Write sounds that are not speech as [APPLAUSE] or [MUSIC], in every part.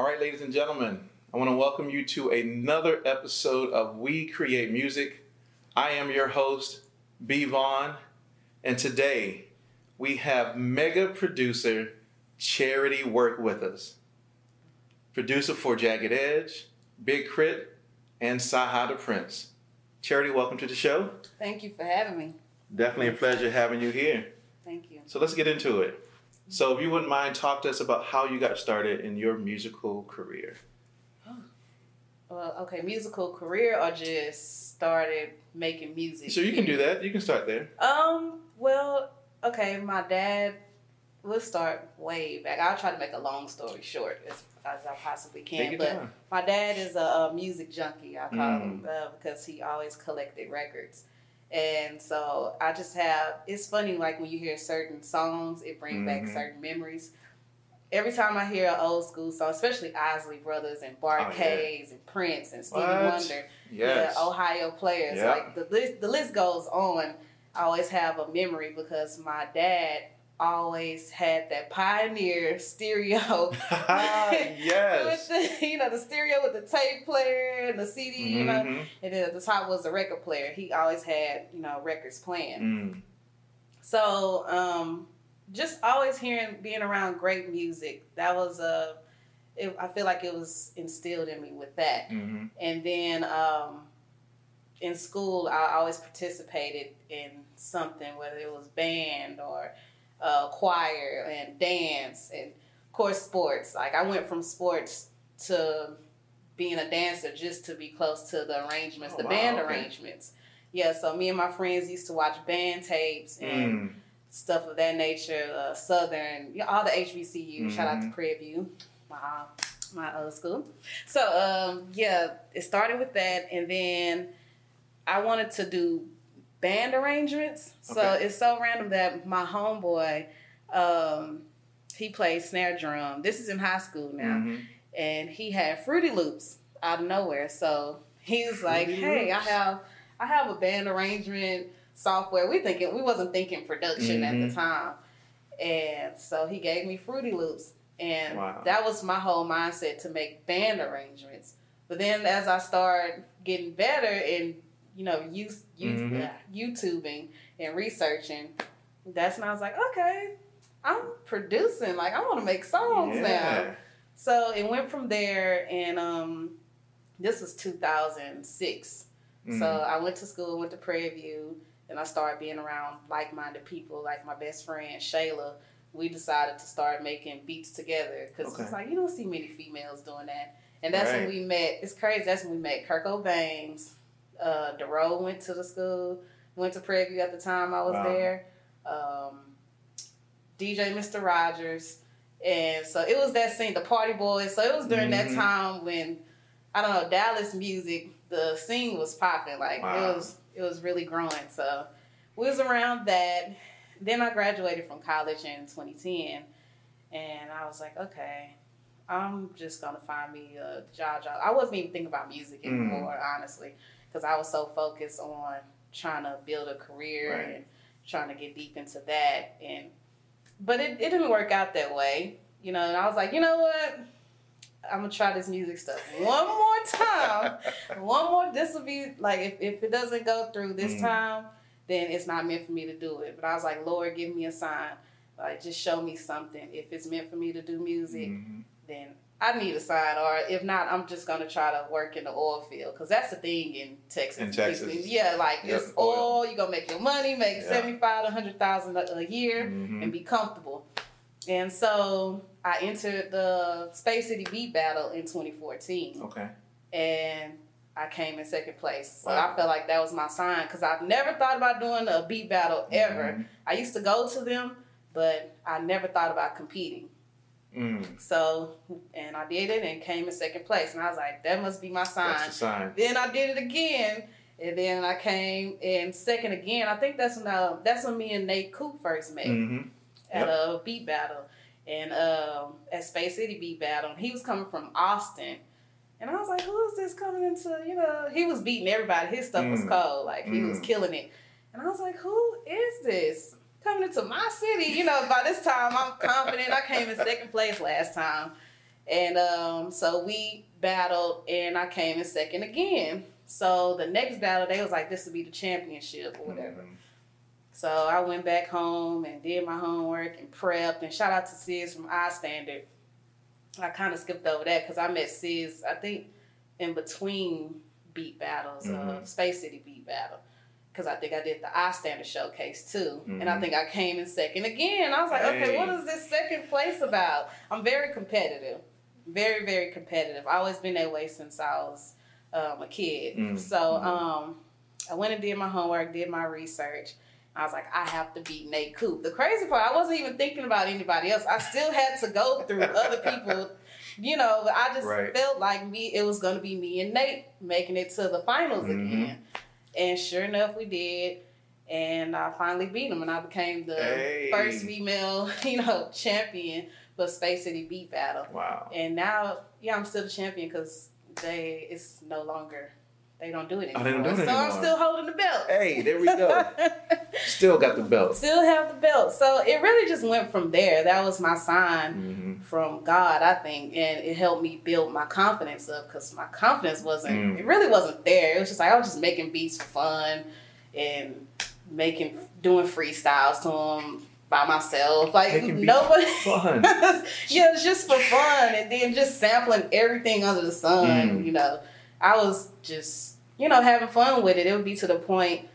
All right, ladies and gentlemen, I want to welcome you to another episode of We Create Music. I am your host, B. Vaughn, and today we have mega producer Charity Work with us. Producer for Jagged Edge, Big K.R.I.T., and Cyhi The Prynce. Charity, welcome to the show. Thank you for having me. Definitely a pleasure having you here. Thank you. So let's get into it. So, if you wouldn't mind, talk to us about how you got started in your musical career. Well, okay, musical career or just started making music? So you can do that. You can start there. Um. Well, okay. My dad. We'll start way back. I'll try to make a long story short as, as I possibly can. But my dad is a, a music junkie. I call him Mm. uh, because he always collected records. And so I just have. It's funny, like when you hear certain songs, it brings back Mhm. certain memories. Every time I hear an old school song, especially Isley Brothers and Bart Oh, yeah. And Prince and Stevie What? Wonder, Yes. yeah, Ohio players. Yeah. Like the list, the list goes on. I always have a memory because my dad always had that Pioneer stereo. [LAUGHS] yes. with [LAUGHS] the, you know, the stereo with the tape player and the CD, you know, Mhm. and then at the top was the record player. He always had, you know, records playing. Mm. So, um, just always hearing, being around great music. That was a, it, I feel like it was instilled in me with that. Mhm. And then um, in school, I always participated in something, whether it was band or uh, choir and dance, and of course sports. Like I went from sports to being a dancer just to be close to the arrangements, Oh, the wow, band okay. arrangements. Yeah, so me and my friends used to watch band tapes and Mm. stuff of that nature. Uh, Southern, all the HBCU. Shout out to Mhm. Prairie View, my my old school. So um, yeah, it started with that, and then I wanted to do band arrangements. So Okay. it's so random that my homeboy, um, he plays snare drum. This is in high school now, Mhm. and he had Fruity Loops out of nowhere. So he was like, Fruity "Hey, I have I have a band arrangement software." We thinking we wasn't thinking production at Mhm. the time, and so he gave me Fruity Loops, and Wow. that was my whole mindset to make band arrangements. But then as I started getting better and you know use, use Mhm. uh, YouTubing and researching, that's when I was like, okay, I'm producing. Like I want to make songs now. So it went from there, and um, this was 2006. Mm. So I went to school, went to Prairie View, and I started being around like-minded people, like my best friend Shayla. We decided to start making beats together because Okay. it's like you don't see many females doing that. And that's when we met. It's crazy. That's when we met Kirko Bangz. Uh, went to the school. Went to Prairie View at the time I was Wow. there. Um, DJ Mr. Rogers. And so it was that scene, the Party Boys. So it was during that Mhm. time when I don't know Dallas music, the scene was popping. Like Wow. it was, it was really growing. So we was around that. Then I graduated from college in 2010, and I was like, okay, I'm just gonna find me a job. Job. I wasn't even thinking about music Mm. anymore, honestly, because I was so focused on trying to build a career Right. and trying to get deep into that. And but it, it didn't work out that way, you know. And I was like, you know what? I'm gonna try this music stuff one more time. [LAUGHS] one more. This will be like if, if it doesn't go through this Mm. time, then it's not meant for me to do it. But I was like, Lord, give me a sign. Like just show me something. If it's meant for me to do music, Mhm. then I need a sign. Or if not, I'm just gonna try to work in the oil field because that's the thing in Texas. In Texas. yeah, like Yep, it's oil. oil. You gonna make your money, make seventy five to hundred thousand a year Mhm. and be comfortable. And so I entered the Space City Beat Battle in 2014, Okay. and I came in second place. So Wow. I felt like that was my sign because I've never thought about doing a beat battle ever. Mhm. I used to go to them, but I never thought about competing. Mm. So, and I did it and came in second place, and I was like, that must be my sign. Sign. Then I did it again, and then I came in second again. I think that's when uh, that's when me and Nate Coop first met hmm at a beat battle, and um, at Space City Beat Battle. And He was coming from Austin, and I was like, "Who is this coming into?" You know, he was beating everybody. His stuff was Mm. cold, like he was Mm. killing it. And I was like, "Who is this coming into my city?" You know, by this time I'm confident. I came in second place last time, And um, so we battled, and I came in second again. So the next battle, they was like, this would be the championship or whatever. Mhm. So I went back home and did my homework and prepped. And shout out to Sis from iStandard. I kind of skipped over that because I met Sis, I think, in between beat battles, uh, Mhm. Space City beat battle. Because I think I did the iStandard showcase too. And I Mhm. think I came in second again. I was like, okay, what is this second place about? I'm very competitive. Very, very competitive. I've always been that way since I was um, a kid. Mhm. So Mhm. um, I went and did my homework, did my research. I was like, I have to beat Nate Coop. The crazy part, I wasn't even thinking about anybody else. I still had to go through other [LAUGHS] people. You know, but I just Right. felt like me. It was going to be me and Nate making it to the finals Mhm. again, and sure enough, we did. And I finally beat him, and I became the Hey. first female, [LAUGHS] you know, champion for Space City Beat Battle. Wow. And now, yeah, I'm still the champion because they it's no longer they don't do it Oh, anymore. they don't do it so I'm still holding the belt. Hey, there we go. [LAUGHS] Still got the belt. still have the belt. So it really just went from there. That was my sign hmm from God, I think, and it helped me build my confidence up because my confidence wasn't. Mm. It really wasn't there. It was just like I was just making beats for fun and making doing freestyles to them by myself. Like nobody. Fun. [LAUGHS] yeah, it's just for fun, and then just sampling everything under the sun. Mm. You know, I was just you know having fun with it. It would be to the point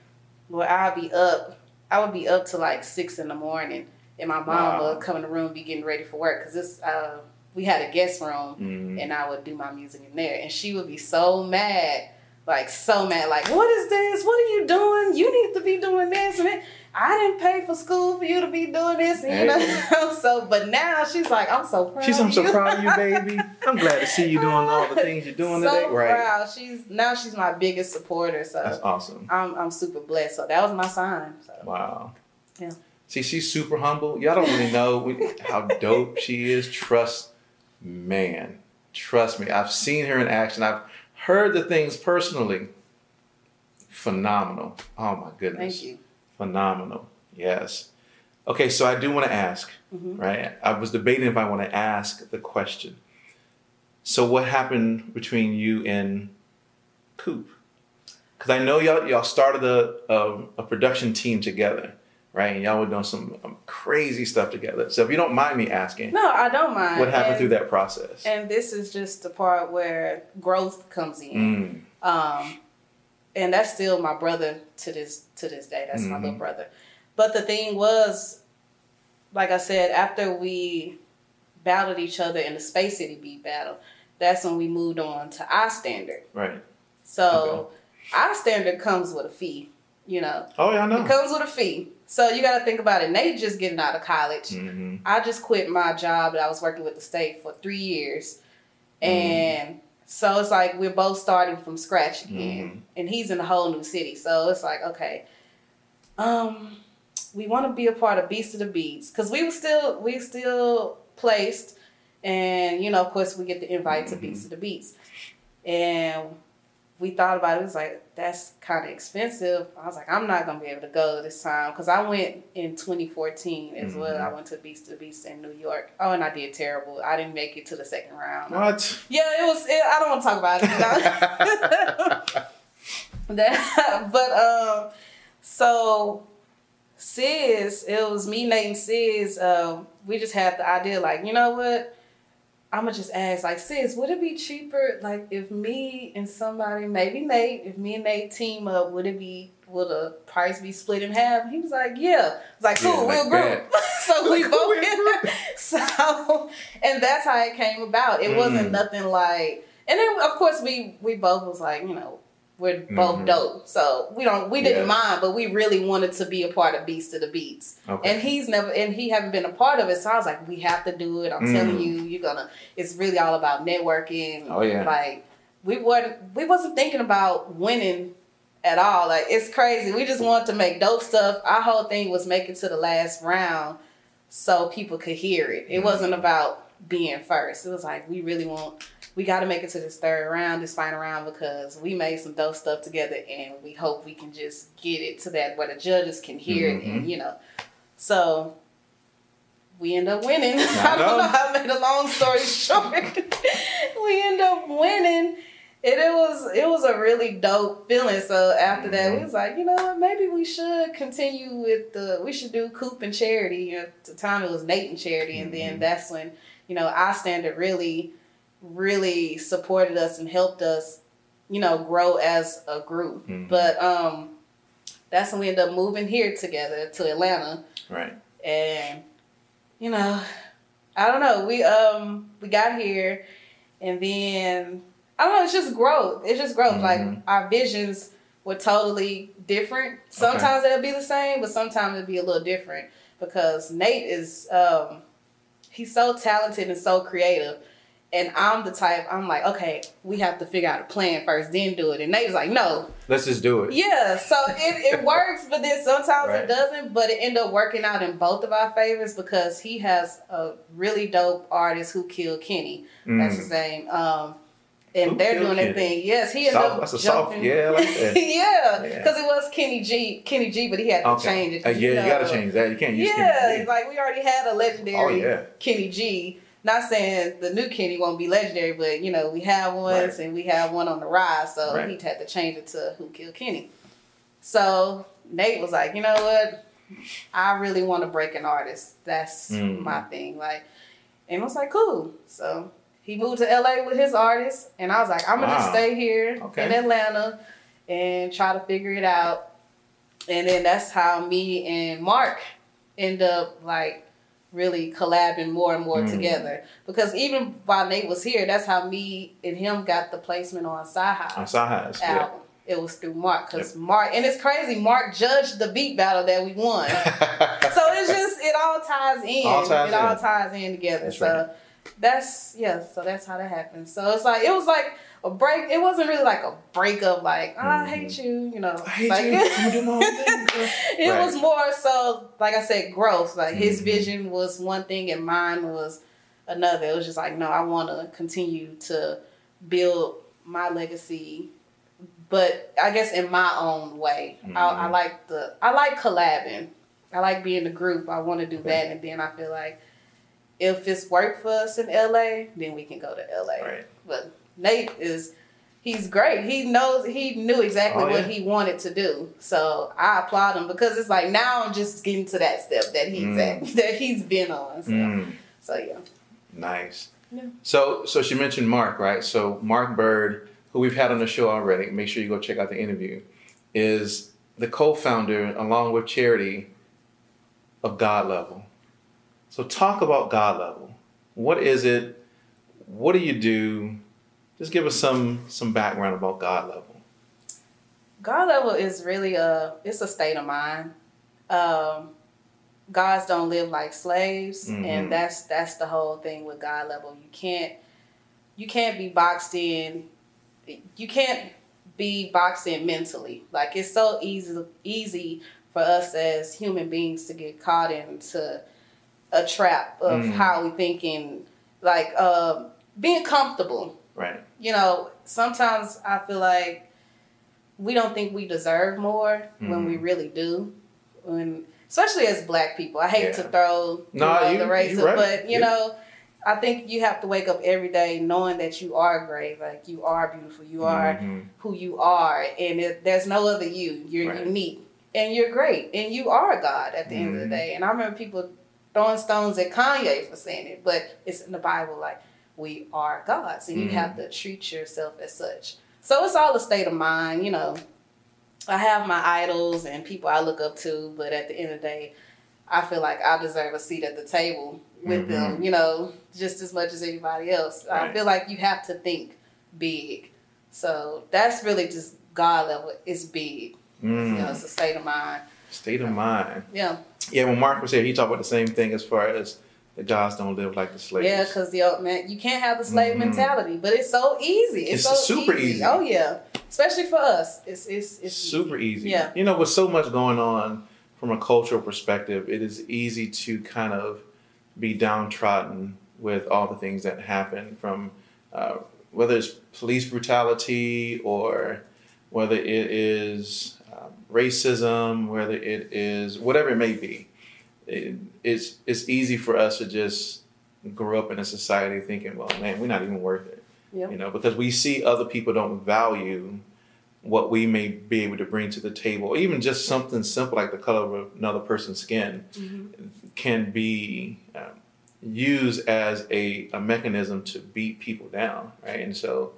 where I'd be up. I would be up to like six in the morning, and my mom Wow. would come in the room, be getting ready for work because this. Uh, we had a guest room, Mhm. and I would do my music in there, and she would be so mad. Like so mad, like what is this? What are you doing? You need to be doing this, and it, I didn't pay for school for you to be doing this, and, you know. [LAUGHS] so, but now she's like, I'm so proud. She's, of I'm so proud of you, [LAUGHS] baby. I'm glad to see you doing all the things you're doing so today. Right. proud. She's now she's my biggest supporter. So That's awesome. I'm I'm super blessed. So that was my sign. So Wow. Yeah. See, she's super humble. Y'all don't really know how dope she is. Trust, man. Trust me. I've seen her in action. I've heard the things personally. Phenomenal. Oh my goodness. thank you. Phenomenal. Yes. Okay, so I do want to ask, Mhm. right? I was debating if I want to ask the question. So, what happened between you and Coop? Because I know y'all y'all started a, a a production team together, right? And y'all were doing some um, crazy stuff together. So, if you don't mind me asking, No, I don't mind. what happened and, through that process? And this is just the part where growth comes in. Mm, Um, and that's still my brother to this to this day. That's my Mhm. little brother. But the thing was, like I said, after we battled each other in the Space City beat battle, that's when we moved on to iStandard. right. So iStandard comes with a fee, you know. Oh, yeah, I know. It comes with a fee. So you got to think about it. Nate just getting out of college. hmm I just quit my job that I was working with the state for three years. And so it's like we're both starting from scratch again. And he's in a whole new city. So it's like, okay, um, we want to be a part of Beast of the Beats. Cause we were still we still placed and you know, of course we get the invite to. Beast of the Beats. And we thought about it, it was like, that's kind of expensive. I was like, I'm not gonna be able to go this time because I went in 2014 as well. Mhm. I went to Beast of the Beats in New York. Oh, and I did terrible. I didn't make it to the second round. What? Yeah, it was. It, I don't want to talk about it. [LAUGHS] [LAUGHS] that, but um, so Sis, it was me, Nate, and Sis. Um, we just had the idea, like, you know what? I'm gonna just ask, like, Sis, would it be cheaper, like, if me and somebody, maybe Nate, if me and Nate team up, would it be, would the price be split in half? He was like, yeah. I was like, Yeah, cool, like we'll group. [LAUGHS] so we both [LAUGHS] group. so, and that's how it came about. It wasn't Mm. nothing like, and then of course we we both was like, you know, we're both Mhm. dope, so we don't we didn't Yes. mind, but we really wanted to be a part of Beast of the Beats, Okay. and he's never and he haven't been a part of it, so I was like, we have to do it. I'm Mm. telling you, you're gonna. It's really all about networking. Oh, yeah. like we weren't we wasn't thinking about winning at all. Like it's crazy. We just wanted to make dope stuff. Our whole thing was making to the last round so people could hear it. It wasn't Mm-hmm. about being first. It was like we really want we got to make it to this third round, this final round because we made some dope stuff together and we hope we can just get it to that where the judges can hear it Mhm. and you know. So we end up winning. [LAUGHS] I don't know. I made a long story [LAUGHS] short. [LAUGHS] we end up winning. And it was it was a really dope feeling. So after that, we Mhm. was like, you know what, maybe we should continue with the we should do Coop and Charity. You know, at the time it was Nate and Charity, and then Mhm. that's when, you know, iStandard really, really supported us and helped us, you know, grow as a group. Mhm. But um that's when we ended up moving here together to Atlanta Right. and you know i don't know we um we got here and then i don't know it's just growth it's just growth like Mhm. our visions were totally different sometimes they'll be the same but sometimes it'll be a little different because nate is um he's so talented and so creative and i'm the type i'm like okay we have to figure out a plan first then do it and they was like no Let's just do it. yeah, so it, it [LAUGHS] works, but then sometimes Right. it doesn't. But it ended up working out in both of our favors because he has a really dope artist who killed Kenny. That's his Mm. name. Um, and Who they're doing their thing. Yes, he ended Soft, up that's a soft. jumping. Yeah, like that. [LAUGHS] yeah, Yeah. because it was Kenny G, Kenny G, but he had to Okay. change it. Uh, yeah, you, know. gotta change that. You can't use. Yeah, Kenny it's like we already had a legendary Oh yeah. Kenny G. Not saying the new Kenny won't be legendary, but you know we have one, Right. and we have one on the rise, so Right. he had to change it to Who Killed Kenny. So Nate was like, you know what? I really want to break an artist. That's Mm. my thing. Like, and I was like, cool. So he moved to LA with his artist, and I was like, I'm gonna just Wow. stay here Okay. in Atlanta and try to figure it out. And then that's how me and Mark end up like really collabing more and more Mm. together. Because even while Nate was here, that's how me and him got the placement on Side House On Cyhi's. Yeah. It was through Mark because Mark, and it's crazy. Mark judged the beat battle that we won, [LAUGHS] so it's just it all ties in. All ties it all ties in together. That's so right. that's yeah. So that's how that happened. So it's like it was like a break. It wasn't really like a breakup. Like oh, I hate you. You know. Mm-hmm. I hate like, you. I'm do my own thing. [LAUGHS] girl. it Right. was more so like I said, growth. Like his Mhm. vision was one thing and mine was another. It was just like, no, I want to continue to build my legacy, but I guess in my own way. I, I Mhm. like the I like collabing. I like being a group. I want to do Okay. that, and then I feel like if it's worked for us in LA, then we can go to LA. Right. But Nate is he's great. He knows he knew exactly Oh, what he wanted to do. So I applaud him because it's like now I'm just getting to that step that he's Mm. at [LAUGHS] that he's been on. So, Mm. so yeah. Nice. Yeah. So, so she mentioned Mark, right? So Mark Byrd, who we've had on the show already, make sure you go check out the interview, is the co-founder, along with Charity, of God Level. So talk about God Level. What is it? What do you do? Just give us some some background about God Level. God level is really a it's a state of mind. Um, gods don't live like slaves, Mhm. and that's that's the whole thing with God level. You can't you can't be boxed in. You can't be boxed in mentally. Like it's so easy easy for us as human beings to get caught into a trap of Mm. how we thinking, like um, being comfortable Right. you know, sometimes I feel like we don't think we deserve more when we Mhm. really do. When especially as black people. I hate to Yeah. throw you know, you- the race, right. but you Yeah. know, I think you have to wake up every day knowing that you are great, like you are beautiful, you are Mhm. who you are, and it, there's no other you. You're Right. unique, and you're great, and you are God at the end of the day. And I remember people throwing stones at Kanye for saying it, but it's in the Bible, like we are gods, and you Mhm. have to treat yourself as such. So it's all a state of mind, you know. I have my idols and people I look up to, but at the end of the day, I feel like I deserve a seat at the table with them, you know, just as much as anybody else. I feel like you have to think big. So that's really just God level. It's big. Mm. You know, it's a state of mind. State of mind. Yeah. Yeah, when Mark was here, he talked about the same thing as far as the gods don't live like the slaves. Yeah, because the old man, you can't have the slave Mhm. mentality, but it's so easy. It's, It's so super easy. Oh yeah, especially for us. It's it's it's super easy. Yeah. You know, with so much going on from a cultural perspective, it is easy to kind of be downtrodden with all the things that happen from uh, whether it's police brutality or whether it is um, racism, whether it is whatever it may be. It, it's it's easy for us to just grow up in a society thinking, well, man, we're not even worth it. Yep. You know, because we see other people don't value what we may be able to bring to the table, even just something simple like the color of another person's skin Mhm. can be um, used as a, a mechanism to beat people down, right? And so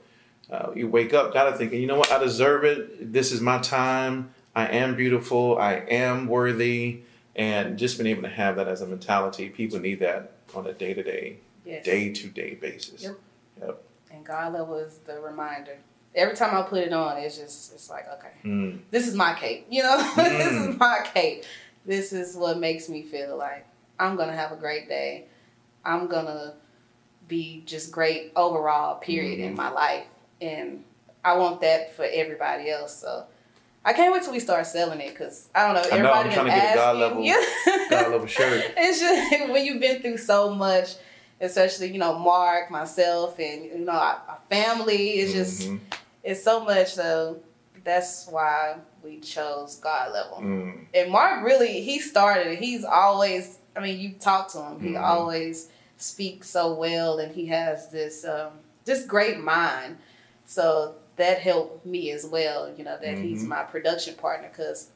uh, you wake up of thinking, you know what, I deserve it. This is my time. I am beautiful. I am worthy. And just being able to have that as a mentality, people need that on a day to day, day to day basis. Yep. And God level is the reminder. Every time I put it on, it's just it's like okay, Mm, this is my cape. You know, [LAUGHS] this Mm. is my cape. This is what makes me feel like I'm gonna have a great day. I'm gonna be just great overall. Period in Mhm. my life, and I want that for everybody else. So. I can't wait till we start selling it because I don't know. I know, I'm trying to get a God level- Yeah. God level [LAUGHS] shirt. it's just [LAUGHS] when you've been through so much, especially you know Mark, myself, and you know our, our family. It's just Mhm. it's so much. So that's why we chose God level. Mm, And Mark really he started. He's always. I mean, you talk to him. He Mhm. always speaks so well, and he has this um, just great mind. So that helped me as well. You know that he's Mhm. my production partner because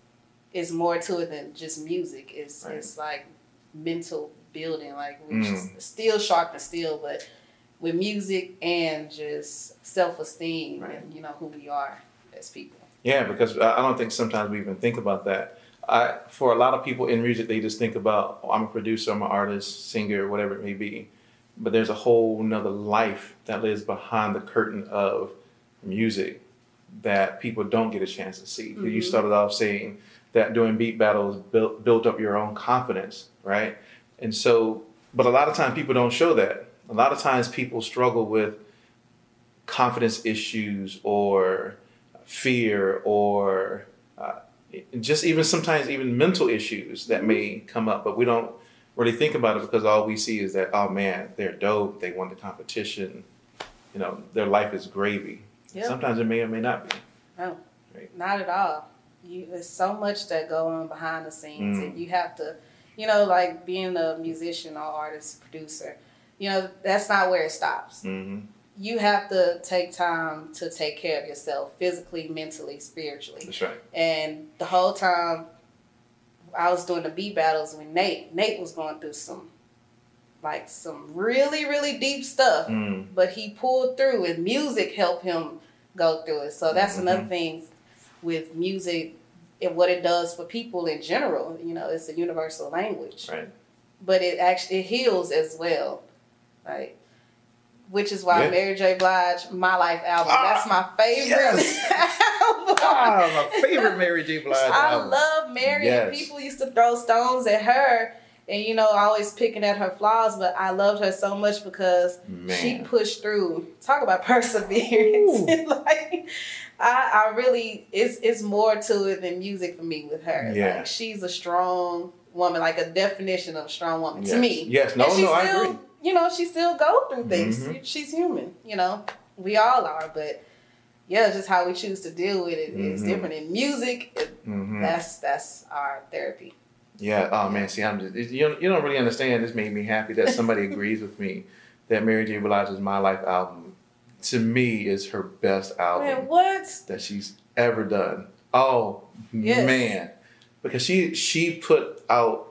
it's more to it than just music. It's Right. it's like mental building. Like we Mm. just still sharp and still, but with music and just self esteem Right. and you know who we are as people. Yeah, because I I don't think sometimes we even think about that. I, for a lot of people in music, they just think about, oh, I'm a producer, I'm an artist, singer, whatever it may be. But there's a whole nother life that lives behind the curtain of music that people don't get a chance to see. You Mhm. started off saying that doing beat battles built, built up your own confidence, right? And so, but a lot of times people don't show that. A lot of times people struggle with confidence issues or fear or uh, just even sometimes even mental issues that may come up, but we don't really think about it because all we see is that oh man, they're dope, they won the competition, you know, their life is gravy. Yep. Sometimes it may or may not be. No. Not at all. You there's so much that go on behind the scenes, Mm. and you have to, you know, like being a musician or artist, producer. You know, that's not where it stops. hmm You have to take time to take care of yourself physically, mentally, spiritually. That's right. And the whole time I was doing the beat battles with Nate, Nate was going through some like some really, really deep stuff. Mm. But he pulled through and music helped him go through it. So that's Mhm. another thing with music and what it does for people in general. You know, it's a universal language. Right. But it actually it heals as well. Right. Which is why Yeah. Mary J. Blige, My Life album, Ah, that's my favorite [LAUGHS] album. Ah, my favorite Mary J. Blige I album. love Mary. and Yes. People used to throw stones at her, and you know, always picking at her flaws. But I loved her so much because she pushed through. Talk about [LAUGHS] perseverance. [LAUGHS] Like, I, I really, it's it's more to it than music for me with her. Yeah. Like, she's a strong woman, like a definition of a strong woman yes. to me. Yes. No, no, I still, agree. You know, she still go through things. Mhm. She's human. You know, we all are, but. Yeah, just how we choose to deal with it is Mhm. different. In music, it, hmm that's that's our therapy. Yeah. Oh man. See, I'm just you don't, you don't really understand. This made me happy that somebody [LAUGHS] agrees with me that Mary J. Blige's My Life album to me is her best album Man, what? that she's ever done. Oh Yes. man, because she she put out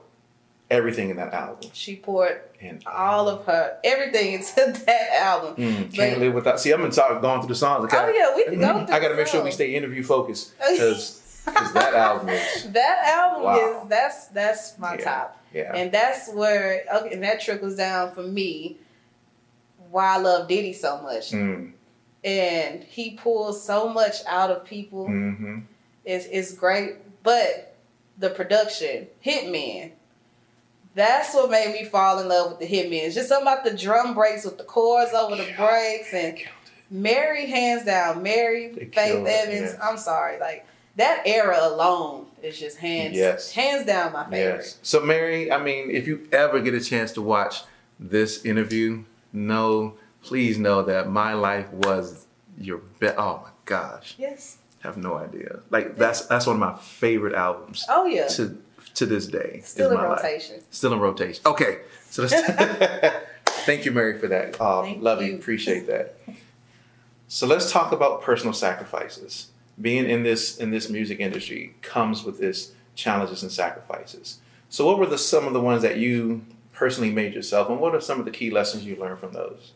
everything in that album She poured and all of her everything into [LAUGHS] that album. Mm, can't live without. See, I'm gonna talk going through the songs. Oh yeah, we can go. Through I got to make sure we stay interview focused [LAUGHS] because that album is [LAUGHS] that album Wow. is that's that's my Yeah. top, yeah. and that's where okay, and that trickles down for me. Why I love Diddy so much, Mm, and he pulls so much out of people. hmm It's it's great, but the production, Hitmen. That's what made me fall in love with the Hitmen. It's just something about the drum breaks with the chords over the breaks and Mary, hands down, Mary, They Faith killed it, Evans. I'm sorry, like that era alone is just hands, Yes. hands down my favorite. Yes. So, Mary, I mean, if you ever get a chance to watch this interview, know, please know that my life was your best. Oh my gosh, Yes. Have no idea. Like that's that's one of my favorite albums Oh yeah. to to this day. Still in my life. rotation. Still in rotation. Okay, so let's. [LAUGHS] [LAUGHS] Thank you, Mary, for that. Um, Thank love you. you. Appreciate that. So let's talk about personal sacrifices. Being in this in this music industry comes with its challenges and sacrifices. So, what were the some of the ones that you personally made yourself, and what are some of the key lessons you learned from those?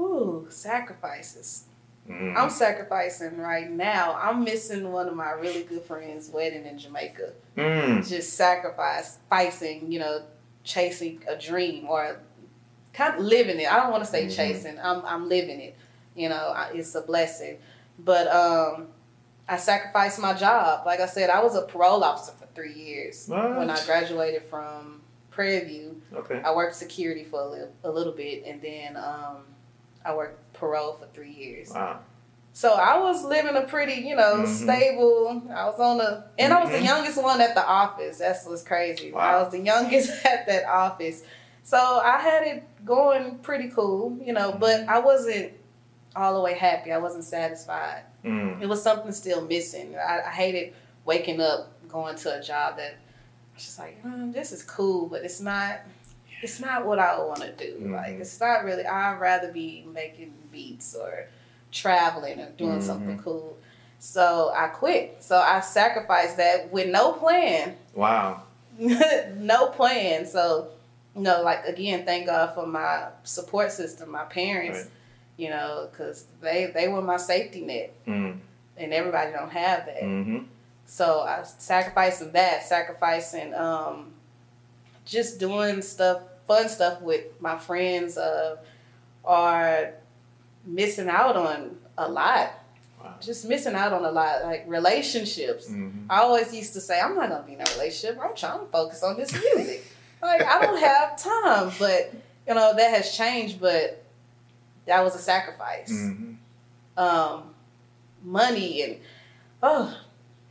Ooh, sacrifices. Mm. I'm sacrificing right now. I'm missing one of my really good friends' wedding in Jamaica. Mm. Just sacrifice, facing, you know, chasing a dream or kind of living it. I don't want to say Mhm. chasing. I'm I'm living it. You know, it's a blessing. But um, I sacrificed my job. Like I said, I was a parole officer for three years What? when I graduated from Prairie View. Okay. I worked security for a little, a little bit, and then um, I worked parole for three years. Wow. So I was living a pretty, you know, Mhm. stable. I was on the, and I was the Mhm. youngest one at the office. That's what's crazy. I was the youngest [LAUGHS] at that office, so I had it going pretty cool, you know. But I wasn't all the way happy. I wasn't satisfied. Mm. It was something still missing. I, I hated waking up going to a job that I was just like, mm, this is cool, but it's not. It's not what I want to do. Mhm. Like it's not really. I'd rather be making beats or traveling or doing Mhm. something cool. So I quit. So I sacrificed that with no plan, Wow. [LAUGHS] no plan. So you know, like again, thank God for my support system, my parents. Right. You know, because they they were my safety net Mm. and everybody don't have that. hmm So I sacrificing that, sacrificing um, just doing stuff, fun stuff with my friends, uh, are missing out on a lot. Wow. Just missing out on a lot, like relationships. hmm I always used to say, I'm not gonna be in a relationship. I'm trying to focus on this music. like I don't have time, but you know that has changed. But that was a sacrifice hmm um, money and oh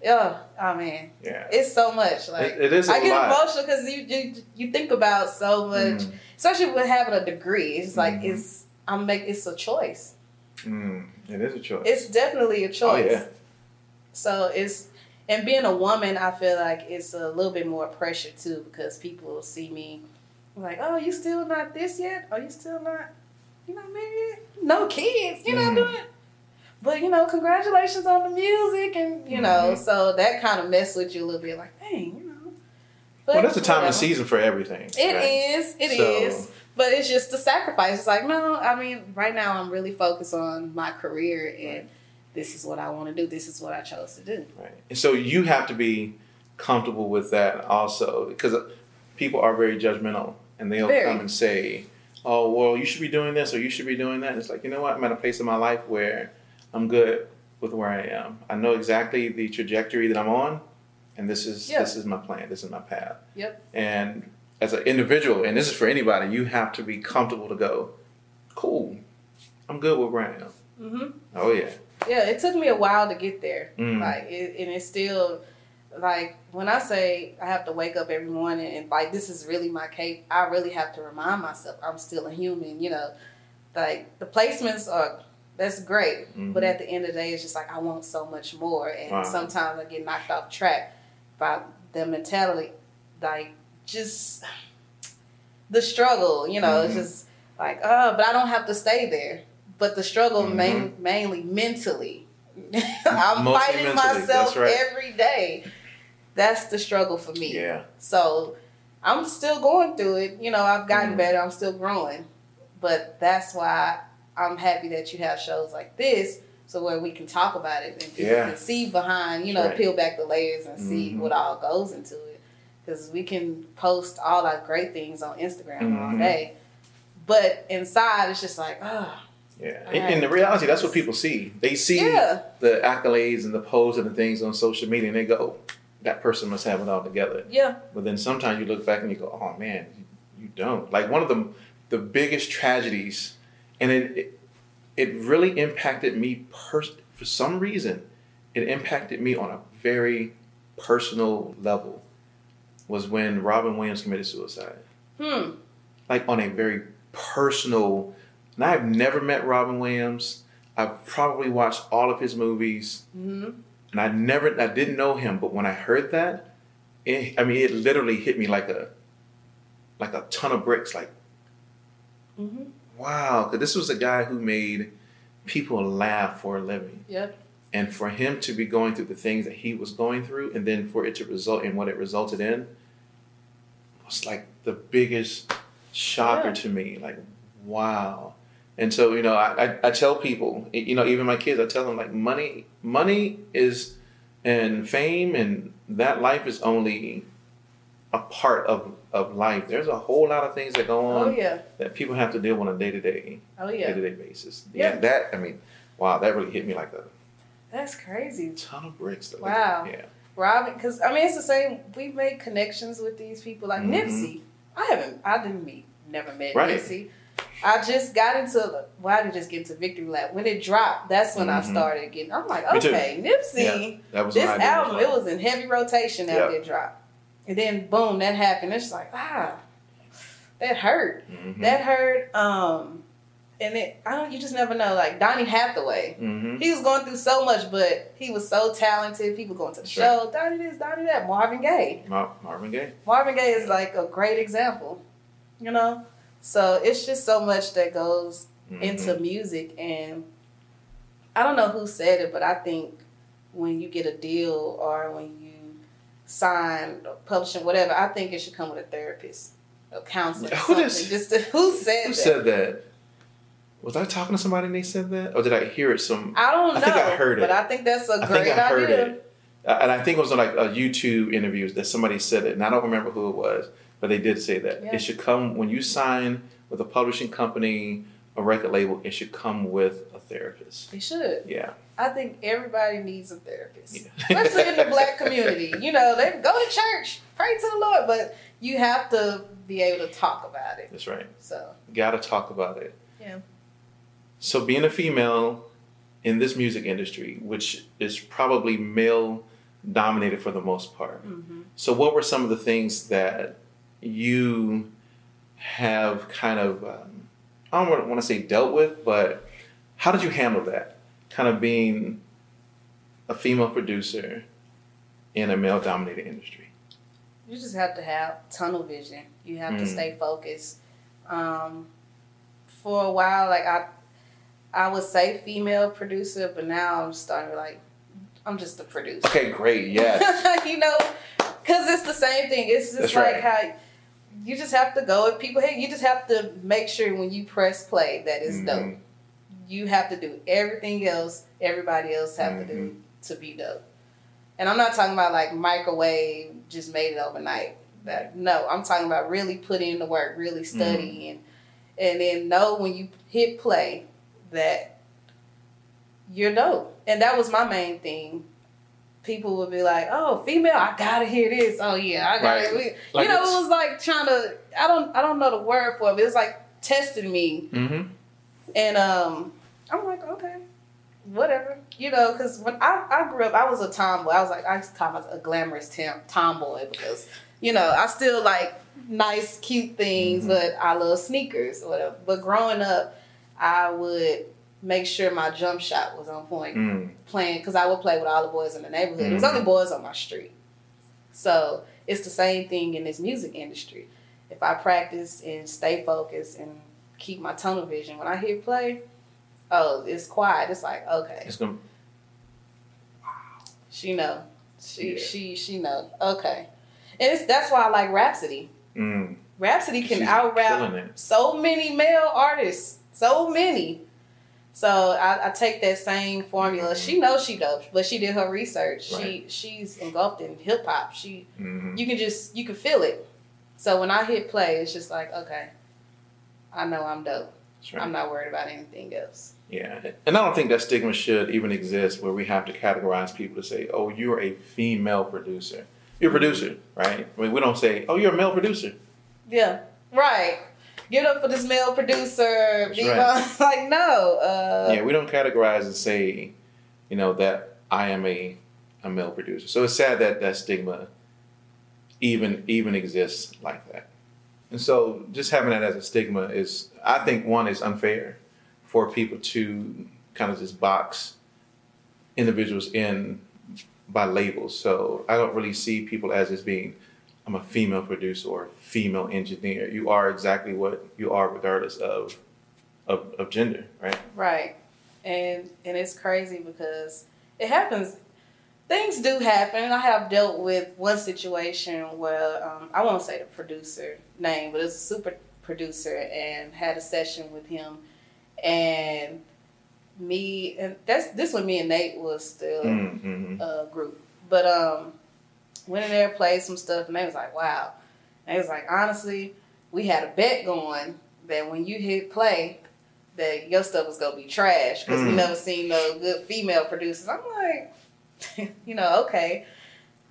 yeah oh man Yeah. it's so much like It- it is I get lot. emotional because you, you you think about so much Mm. especially with having a degree it's like Mhm. it's I'm make it's a choice Mm. It is a choice. it's definitely a choice. Oh, yeah. so it's and being a woman I feel like it's a little bit more pressure too because people see me like oh you still not this yet are you still not you not married no kids you're Mhm. not doing but you know congratulations on the music and you know Mhm. so that kind of mess with you a little bit like dang you know but Well, there's a time and season for everything. It right? is. It is. So- But it's just the sacrifice. It's like, no, I mean, right now I'm really focused on my career and Right. this is what I want to do. This is what I chose to do. Right. And so you have to be comfortable with that also because people are very judgmental and they'll Very. come and say, oh, well, you should be doing this or you should be doing that. And it's like, you know what? I'm at a place in my life where I'm good with where I am. I know exactly the trajectory that I'm on and this is this is my plan. This is my path. Yep. And as an individual, and this is for anybody, you have to be comfortable to go, cool, I'm good with where I am. hmm Oh, yeah. Yeah, it took me a while to get there. Mm. Like, it, and it's still like when I say I have to wake up every morning and like this is really my cape. I really have to remind myself I'm still a human. You know, like the placements are that's great, Mhm. but at the end of the day, it's just like I want so much more, and Wow. sometimes I get knocked off track by the mentality, like just the struggle. You know, it's Mhm. just like oh, but I don't have to stay there. But the struggle Mhm. main, mainly mentally. [LAUGHS] I'm Mostly fighting mentally, myself right. every day. That's the struggle for me. Yeah. So I'm still going through it. You know, I've gotten Mhm. better. I'm still growing. But that's why I'm happy that you have shows like this so where we can talk about it and people Yeah. can see behind, you know, Right. peel back the layers and see Mhm. what all goes into it. Because we can post all our great things on Instagram all Mhm. day. But inside, it's just like, oh, Yeah. All In, right. in the reality, that's what people see. They see yeah. the accolades and the posts and the things on social media and they go, that person must have it all together. Yeah. But then sometimes you look back and you go, oh man, you, you don't. Like one of the, the biggest tragedies, and it, it, it really impacted me pers- for some reason, it impacted me on a very personal level, was when Robin Williams committed suicide. Hmm. like on a very personal. And I've never met Robin Williams. I've probably watched all of his movies, hmm and I never, I didn't know him. But when I heard that, it, I mean, it literally hit me like a like a ton of bricks. Like, Mm-hmm. wow, because this was a guy who made people laugh for a living, Yep. and for him to be going through the things that he was going through, and then for it to result in what it resulted in, was like the biggest shocker Yeah. to me. Like, wow. And so, you know, I, I, tell people, you know, even my kids, I tell them like money, money is, and fame and that life is only a part of, of life. There's a whole lot of things that go Oh on yeah. that people have to deal with on a day to day, Oh day to day basis. Yeah. Yeah, that, I mean, wow, that really hit me like a That's crazy. ton of bricks. Like, Wow. Yeah. Robin, because I mean it's the same. We've made connections with these people like Mhm. Nipsey. I haven't. I didn't meet. Never met Right. Nipsey. I just got into. Well, I didn't just get into Victory Lap. When it dropped, that's when I Mhm. started getting. I'm like, okay, Nipsey. That was This I did album, it was in heavy rotation after it dropped, and then boom, that happened. It's just like ah, that hurt. Mhm. That hurt. Um, and it. I don't. You just never know. Like Donny Hathaway. Mhm. He was going through so much, but he was so talented. People going to the That's show. Donny this, Donny that. Marvin Gaye. Mar- Marvin Gaye. Marvin Gaye is like a great example. You know? So it's just so much that goes Mhm. into music and I don't know who said it, but I think when you get a deal or when you sign publishing whatever, I think it should come with a therapist. A counselor. Who does- just to, [LAUGHS] who said Who that? said that? Was I talking to somebody and they said that, or did I hear it? Some, I don't I know. think I heard it. But I think that's a I great think I heard idea. it, and I think it was on like a YouTube interview that somebody said it, and I don't remember who it was, but they did say that Yeah. it should come when you sign with a publishing company, a record label. It should come with a therapist. It should. Yeah, I think everybody needs a therapist, Yeah. especially in the [LAUGHS] black community. You know, they go to church, pray to the Lord, but you have to be able to talk about it. that's right. So, Got to talk about it. Yeah. So being a female in this music industry, which is probably male dominated for the most part. mhm. So, what were some of the things that you have kind of, um, I don't want to say dealt with, but how did you handle that? Kind of being a female producer in a male dominated industry. you just have to have tunnel vision. You have to Mm. stay focused. Um, for a while, like I, I would say female producer, but now I'm starting to like, I'm just a producer. Okay, great. Yes. [LAUGHS] you know, because it's the same thing. It's just That's like right. how you just have to go with people. Hey, you just have to make sure when you press play that it's dope. Mhm. You have to do everything else everybody else have to do to be dope. And I'm not talking about like microwave, just made it overnight. That no, I'm talking about really put in the work, really study, and and then know when you hit play that you're dope. And that was my main thing. People would be like, "Oh, female, I gotta hear this." Oh yeah, I gotta. Right. You know, it was like trying to. I don't. I don't know the word for it. But it was like testing me, Mhm. and um, I'm like, okay, whatever. You know, because when I, I grew up, I was a tomboy. I was like, I used to call myself a glamorous tam- tomboy because you know I still like nice, cute things, Mhm. but I love sneakers or whatever. But growing up, I would make sure my jump shot was on point Mm. playing because I would play with all the boys in the neighborhood. It was only boys on my street. So it's the same thing in this music industry. If I practice and stay focused and keep my tunnel vision, when I hit play, oh, it's quiet. It's like okay, It's gonna. she know, she Yeah. she she know. Okay, and it's that's why I like Rapsody. Mm. Rapsody can out rap so many male artists, so many. So I, I take that same formula. She knows she dope, but she did her research. Right. She she's engulfed in hip hop. She Mhm. you can just you can feel it. So when I hit play, it's just like okay, I know I'm dope. Right. I'm not worried about anything else. Yeah, and I don't think that stigma should even exist where we have to categorize people to say, "Oh, you're a female producer. You're a producer, right?" I mean, we don't say, "Oh, you're a male producer." Yeah, right. Give it up for this male producer. Right. [LAUGHS] like no. Uh, yeah, we don't categorize and say, you know, that I am a a male producer. So it's sad that that stigma even even exists like that. And so just having that as a stigma is, I think, one is unfair for people to kind of just box individuals in by labels. So I don't really see people as just being, I'm a female producer or female engineer. You are exactly what you are, regardless of of, of gender, right? Right, and and it's crazy because it happens. Things do happen. I have dealt with one situation where um, I won't say the producer name, but it's a super producer, and had a session with him, and me and that's this when me and Nate was still Mm-hmm. uh, group. But um, went in there, played some stuff, and they was like, "Wow." And they was like, "Honestly, we had a bet going that when you hit play, that your stuff was gonna be trash because we Mm. never seen no good female producers." I'm like, [LAUGHS] you know, okay,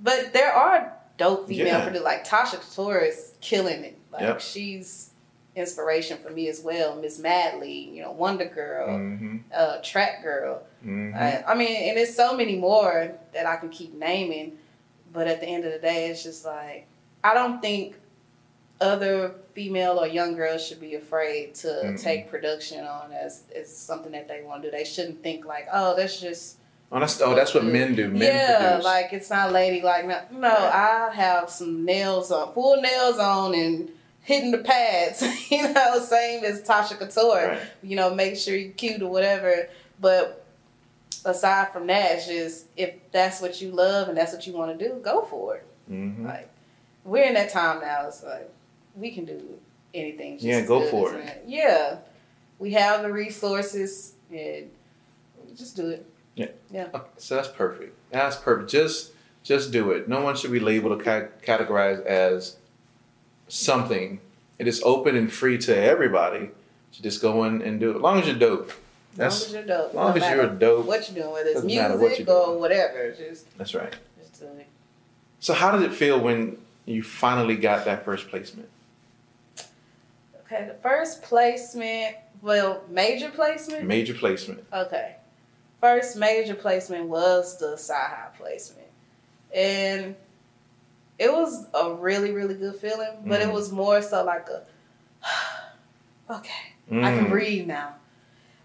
but there are dope female Yeah. producers like Tasha Catour is killing it. Like Yep. she's inspiration for me as well. Miss Madly, you know, WondaGurl, Mm-hmm. uh, Track Girl. Mm-hmm. I, I mean, and there's so many more that I can keep naming, but at the end of the day, it's just like I don't think other female or young girls should be afraid to Mm-mm. take production on as as something that they want to do. They shouldn't think like, oh, that's just Oh, that's oh, that's what men do. Men yeah, produce. like it's not ladylike. No, no I have some nails on, full nails on, and hitting the pads. [LAUGHS] you know, same as Tasha Catour right. you know, make sure you're cute or whatever. But aside from that, it's just if that's what you love and that's what you want to do, go for it. Mm-hmm. Like we're in that time now. It's like we can do anything. just Yeah, go for it. that. Yeah, we have the resources and just do it. Yeah. Yeah. Okay, so that's perfect. That's perfect. Just just do it. No one should be labeled or ca- categorized as something. It is open and free to everybody to just go in and do it. As long as you're dope. As That's long as you're dope. as long no as you're dope. what you're doing, whether it's Doesn't what music or doing. whatever, just That's right. just do it. So how did it feel when you finally got that first placement? Okay, the first placement, well, major placement. Major placement. Okay. First major placement was the Cyhi placement. And it was a really, really good feeling, but it Mhm. was more so like a, [SIGHS] okay, I can Mm. breathe now.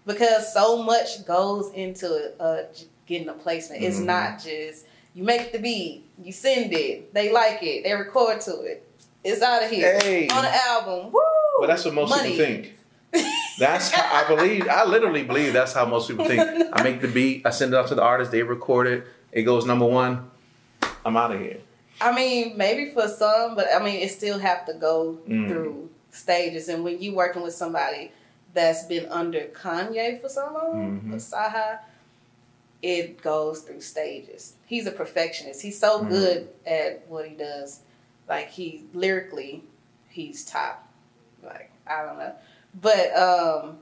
Because so much goes into uh, getting a placement. It's Mhm. not just you make the beat, you send it, they like it, they record to it, it's out of here Hey. on an album. Woo! But that's what most Money. people think. [LAUGHS] That's how I believe. I literally believe that's how most people think. [LAUGHS] I make the beat, I send it out to the artist, they record it, it goes number one. I'm out of here. I mean, maybe for some, but I mean, it still have to go Mm. through stages. And when you working with somebody that's been under Kanye for so long, Mhm. Cyhi, it goes through stages. He's a perfectionist. He's so Mhm. good at what he does. Like he lyrically, he's top. Like I don't know, but um,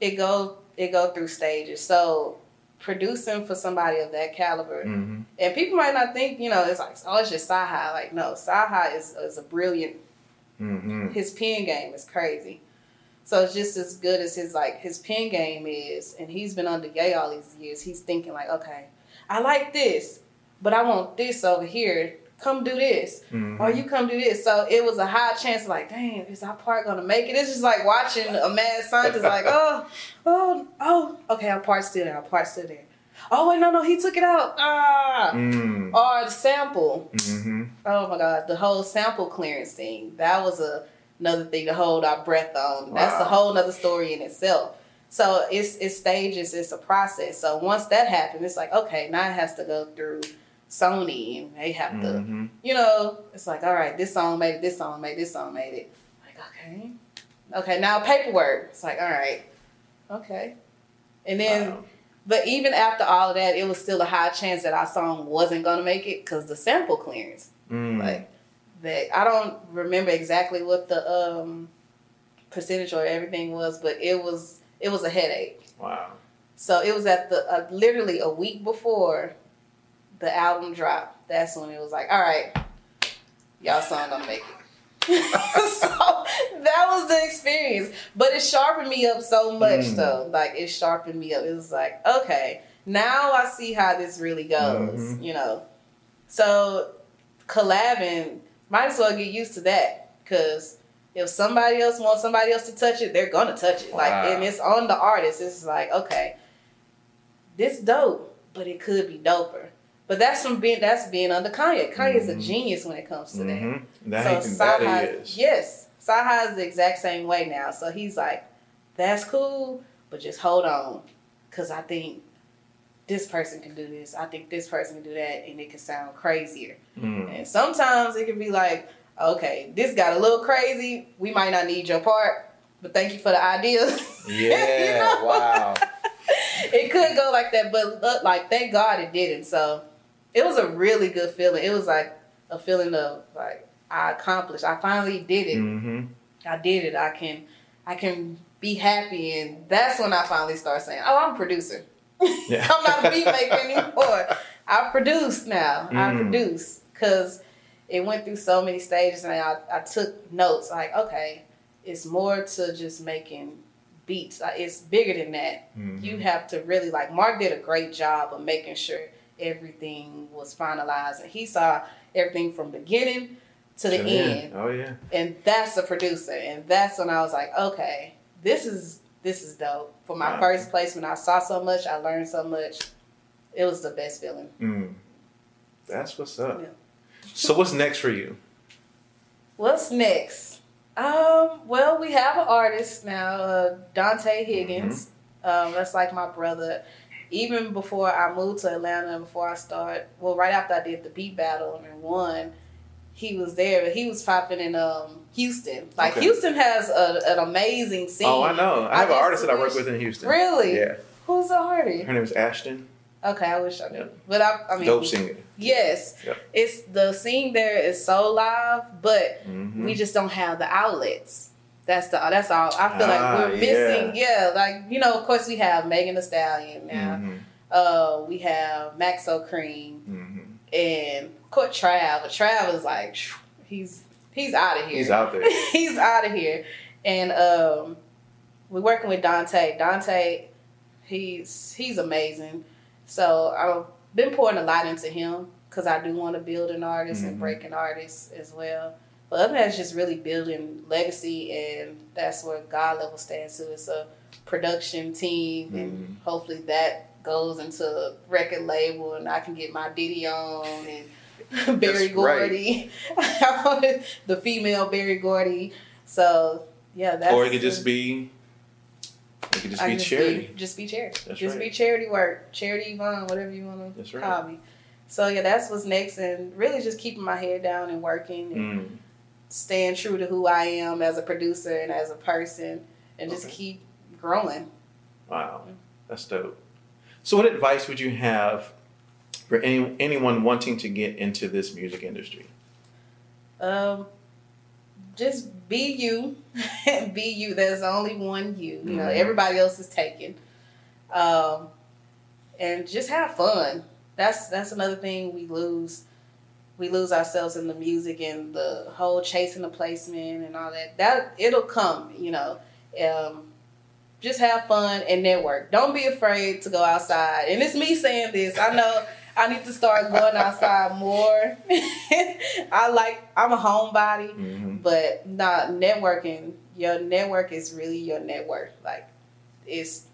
it go it go through stages. So producing for somebody of that caliber. hmm And people might not think, you know, it's like, oh, it's just Cyhi. Like, no, Cyhi is, is a brilliant, hmm his pen game is crazy. So it's just as good as his, like, his pen game is. And he's been under Ye all these years. He's thinking, like, okay, I like this, but I want this over here. Come do this. hmm Or you come do this. So it was a high chance, like, damn, is our part going to make it? It's just like watching a mad scientist, like, [LAUGHS] oh, oh, oh, okay, our part's still there. Our part's still there. Oh, wait, no, no, he took it out. Ah. Mm. Or the sample. hmm Oh my God, the whole sample clearance thing. That was a, another thing to hold our breath on. That's a whole other story in itself. So it's it's stages, it's a process. So once that happens, it's like, okay, now it has to go through Sony and they have to, hmm you know, it's like, all right, this song made it, this song made it, this song made it. Like, okay. Okay, now paperwork. It's like, all right, okay. And then Wow. but even after all of that, it was still a high chance that our song wasn't gonna make it because the sample clearance. Mm. Like that, I don't remember exactly what the um percentage or everything was, but it was it was a headache. wow. So it was at the uh, literally a week before the album dropped. That's when it was like, all right, y'all song gonna make it. [LAUGHS] so that was the experience, but it sharpened me up so much Mm. though. Like it sharpened me up. It was like, okay, now I see how this really goes. Mhm. You know, so collabing might as well get used to that because if somebody else wants somebody else to touch it, they're gonna touch it. Like, and it's on the artist. It's like, okay, this dope, but it could be doper. But that's from being that's being under Kanye. Kanye is a genius when it comes to that. Mm-hmm. That so that Cyhi- he is. yes, Cyhi is the exact same way now. So he's like, that's cool, but just hold on, because I think this person can do this. I think this person can do that, and it can sound crazier. Mm. And sometimes it can be like, okay, this got a little crazy. We might not need your part, but thank you for the idea. [LAUGHS] Yeah. You know? Wow. [LAUGHS] it could go like that, but look, like thank God it didn't. So it was a really good feeling. It was like a feeling of like I accomplished. I finally did it. Mm-hmm. I did it. I can I can be happy, and that's when I finally start saying, "Oh, I'm a producer. Yeah. [LAUGHS] I'm not a beat maker anymore. I produce now. I Mm. produce because it went through so many stages, and I I took notes. Like, okay, it's more to just making beats. It's bigger than that. Mhm. You have to really like. Mark did a great job of making sure everything was finalized, and he saw everything from beginning to the end Oh yeah. and that's a producer and that's when i was like okay this is this is dope for my Wow. first placement i saw so much i learned so much it was the best feeling Mm. That's what's up. Yeah. So what's next for you? what's next um well we have an artist now uh, dante higgins um that's like my brother even before i moved to atlanta before i started well right after i did the beat battle and won he was there but he was popping in um houston like Okay. houston has a, an amazing scene Oh, I know. I I have an artist that I work with in Houston. Really? Yeah. Who's the artist? Her name is Ashton. Okay, I wish I knew. Yeah. But I, I mean, Dope singer. yes, Yep. it's the scene there is so live, but Mm-hmm. we just don't have the outlets. That's the that's all. I feel Ah, like we're missing. Yeah. like you know, of course we have Megan Thee Stallion now. Mm-hmm. Uh, we have Maxo Kream Mm-hmm. and of course Trav. But Trav is like he's he's out of here. He's out there. [LAUGHS] he's out of here. And um, we're working with Dante. Dante, he's he's amazing. So I've been pouring a lot into him because I do want to build an artist Mhm. and break an artist as well. But other than that, it's just really building legacy, and that's where God level stands to. It's a production team, and Mhm. hopefully that goes into a record label, and I can get my Diddy on and [LAUGHS] Berry That's right. Gordy, [LAUGHS] the female Berry Gordy. So yeah, that's or it could just be. It could just I be just charity. Be, just be charity. That's just right. be charity work, charity Yvonne, whatever you want to right. call me. So yeah, that's what's next, and really just keeping my head down and working, and Mm. staying true to who I am as a producer and as a person, and just Okay. keep growing. Wow, that's dope. So, what advice would you have for any, anyone wanting to get into this music industry? Um, just be you, [LAUGHS] be you. There's only one you. You know, Mhm. everybody else is taken. Um, and just have fun. That's that's another thing we lose. We lose ourselves in the music and the whole chasing the placement and all that. That it'll come. You know. Um, just have fun and network. Don't be afraid to go outside. And it's me saying this. I know I need to start going outside more. [LAUGHS] I like I'm a homebody, Mm-hmm. but not networking. Your network is really your network. Like it's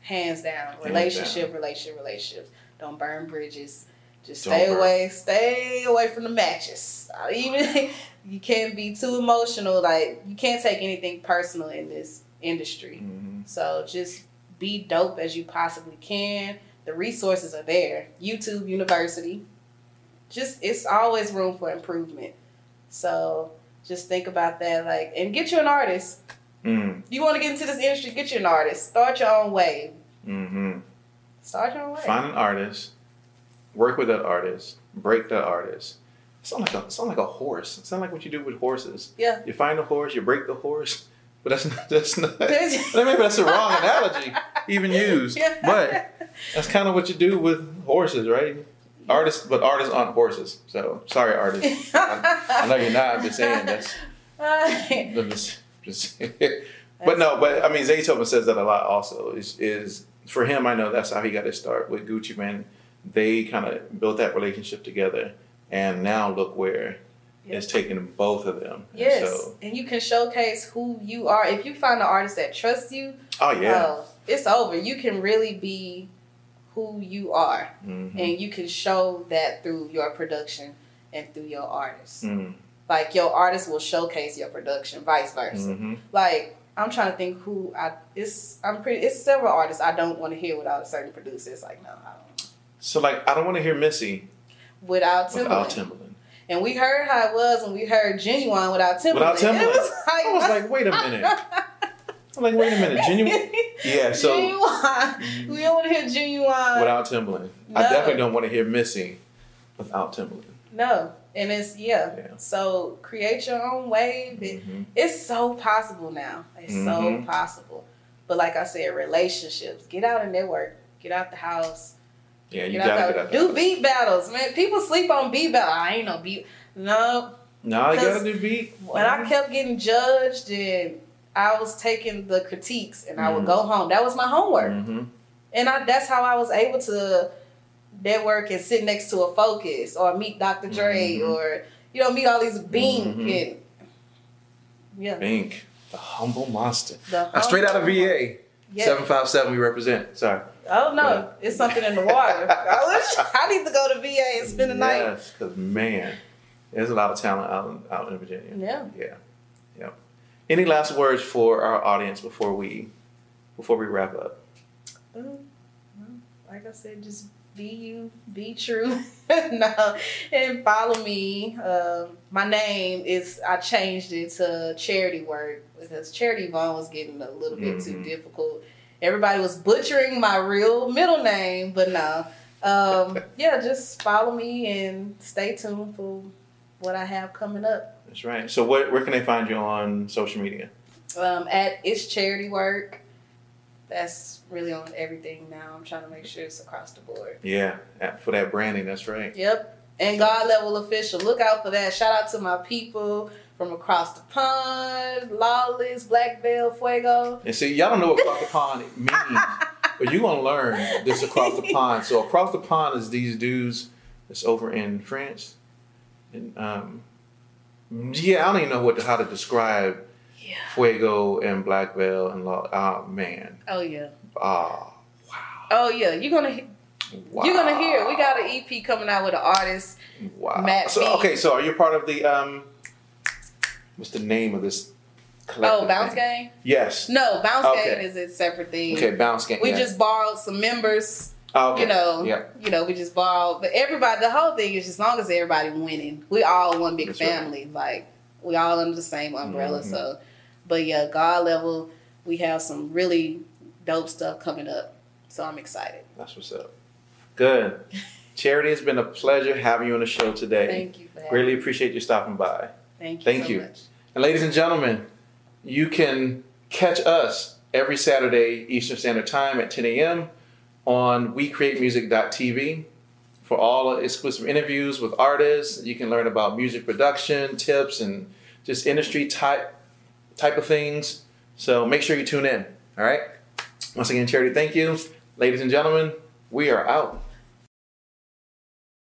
hands down. Relationship, relationship, relationships. Don't burn bridges. Just Don't stay burn. away. Stay away from the matches. Even [LAUGHS] you can't be too emotional. Like you can't take anything personal in this industry. Mm-hmm. So just be dope as you possibly can. The resources are there. YouTube University. Just it's always room for improvement. So just think about that, like, and get you an artist. Mm-hmm. You want to get into this industry? Get you an artist. Start your own way. Mm-hmm. Start your own way. Find an artist, work with that artist, break that artist. Sound like a sound like a horse. Sound like what you do with horses. Yeah. You find a horse, you break the horse, but that's not that's not. [LAUGHS] maybe that's the wrong analogy even used. Yeah. But that's kind of what you do with horses, right? Artists, but artists aren't horses. So sorry, artists. I, I know you're not. I'm just saying that's. [LAUGHS] I'm just, just but no, but I mean, Zaytoven says that a lot. Also, is is for him. I know that's how he got his start with Gucci Mane. They kind of built that relationship together, and now look where Yeah. it's taken both of them. And Yes, So, and you can showcase who you are. If you find an artist that trusts you, oh yeah. oh, it's over. You can really be who you are, Mhm. and you can show that through your production and through your artists. Mm. Like your artist will showcase your production, vice versa. Mhm. Like I'm trying to think who I it's I'm pretty it's several artists I don't want to hear without a certain producer. It's like no, I don't. So like, I don't want to hear Missy Without Timbaland. without Timbaland. And we heard how it was when we heard Ginuwine without Timbaland. Without Timbaland. It was like, I was like, wait a [LAUGHS] minute. I'm like, wait a minute, Ginuwine. [LAUGHS] Yeah, so Ginuwine. We don't want to hear Ginuwine. without Timbaland, I definitely don't want to hear Missy without Timbaland. no. And it's yeah. Yeah. So create your own wave. It, Mhm. it's so possible now. It's so Mhm. possible. But like I said, relationships. Get out and network. Get out the house. Yeah, you Get out gotta the, get out do there. beat battles, man. People sleep on beat battles. I ain't no beat. No, No, you 'Cause gotta do beat. when I kept getting judged and I was taking the critiques and I would go home. That was my homework. hmm And I, that's how I was able to network and sit next to a Focus or meet Dr. Dre Mhm. or, you know, meet all these Bink Mhm. and, yeah. Bink, the humble monster. The Uh, straight out of VA. Yeah. Seven five seven. We represent. Sorry. Oh, no. Yeah. It's something in the water. [LAUGHS] I, I need to go to VA and spend the night. Yes, because man, there's a lot of talent out in, out in Virginia. Yeah. Yeah, yep. Any last words for our audience before we before we wrap up? Mm, Like I said, just be you, be true. [LAUGHS] no, and follow me. Um, my name is I changed it to charity work because charity Vaughn was getting a little bit too Mhm. difficult. Everybody was butchering my real middle name, but no. Um, [LAUGHS] yeah, just follow me and stay tuned for what I have coming up. That's right. So, what, where can they find you on social media? Um, at it's charity work. That's really on everything now. I'm trying to make sure it's across the board. Yeah, for that branding. That's right. Yep. And God level official. Look out for that. Shout out to my people from across the pond, Lawless, Black Veil, Fuego. And see, y'all don't know what across the pond means, [LAUGHS] but you're gonna learn this across the pond. So, across the pond is these dudes that's over in France, and um, yeah, I don't even know what to, how to describe Yeah. Fuego and Black Veil and Law. Oh man, Oh yeah. ah, wow. Oh yeah. You're gonna wow. you're gonna hear. it. We got an EP coming out with an artist. Wow. Matt so B. okay, so are you part of the um? What's the name of this? collective Oh, Bounce thing? Gang? Yes. No, Bounce Okay. Gang is a separate thing. Okay, Bounce Gang. We yeah. just borrowed some members. Oh, okay. You know. Yeah. You know, we just borrowed. But everybody, the whole thing is just as long as everybody winning, we all one big That's right. family. Like we all under the same umbrella. Mhm. So, but yeah, God level, we have some really dope stuff coming up. So I'm excited. That's what's up. Good. [LAUGHS] Charity, it's been a pleasure having you on the show today. Thank you Greatly appreciate you stopping by. Thank you. thank so you. Much. And ladies and gentlemen, you can catch us every Saturday Eastern Standard Time at 10 a.m. on WeCreateMusic.tv for all exclusive interviews with artists. You can learn about music production, tips, and just industry type type of things. So make sure you tune in. All right. Once again, Charity, thank you. Ladies and gentlemen, we are out.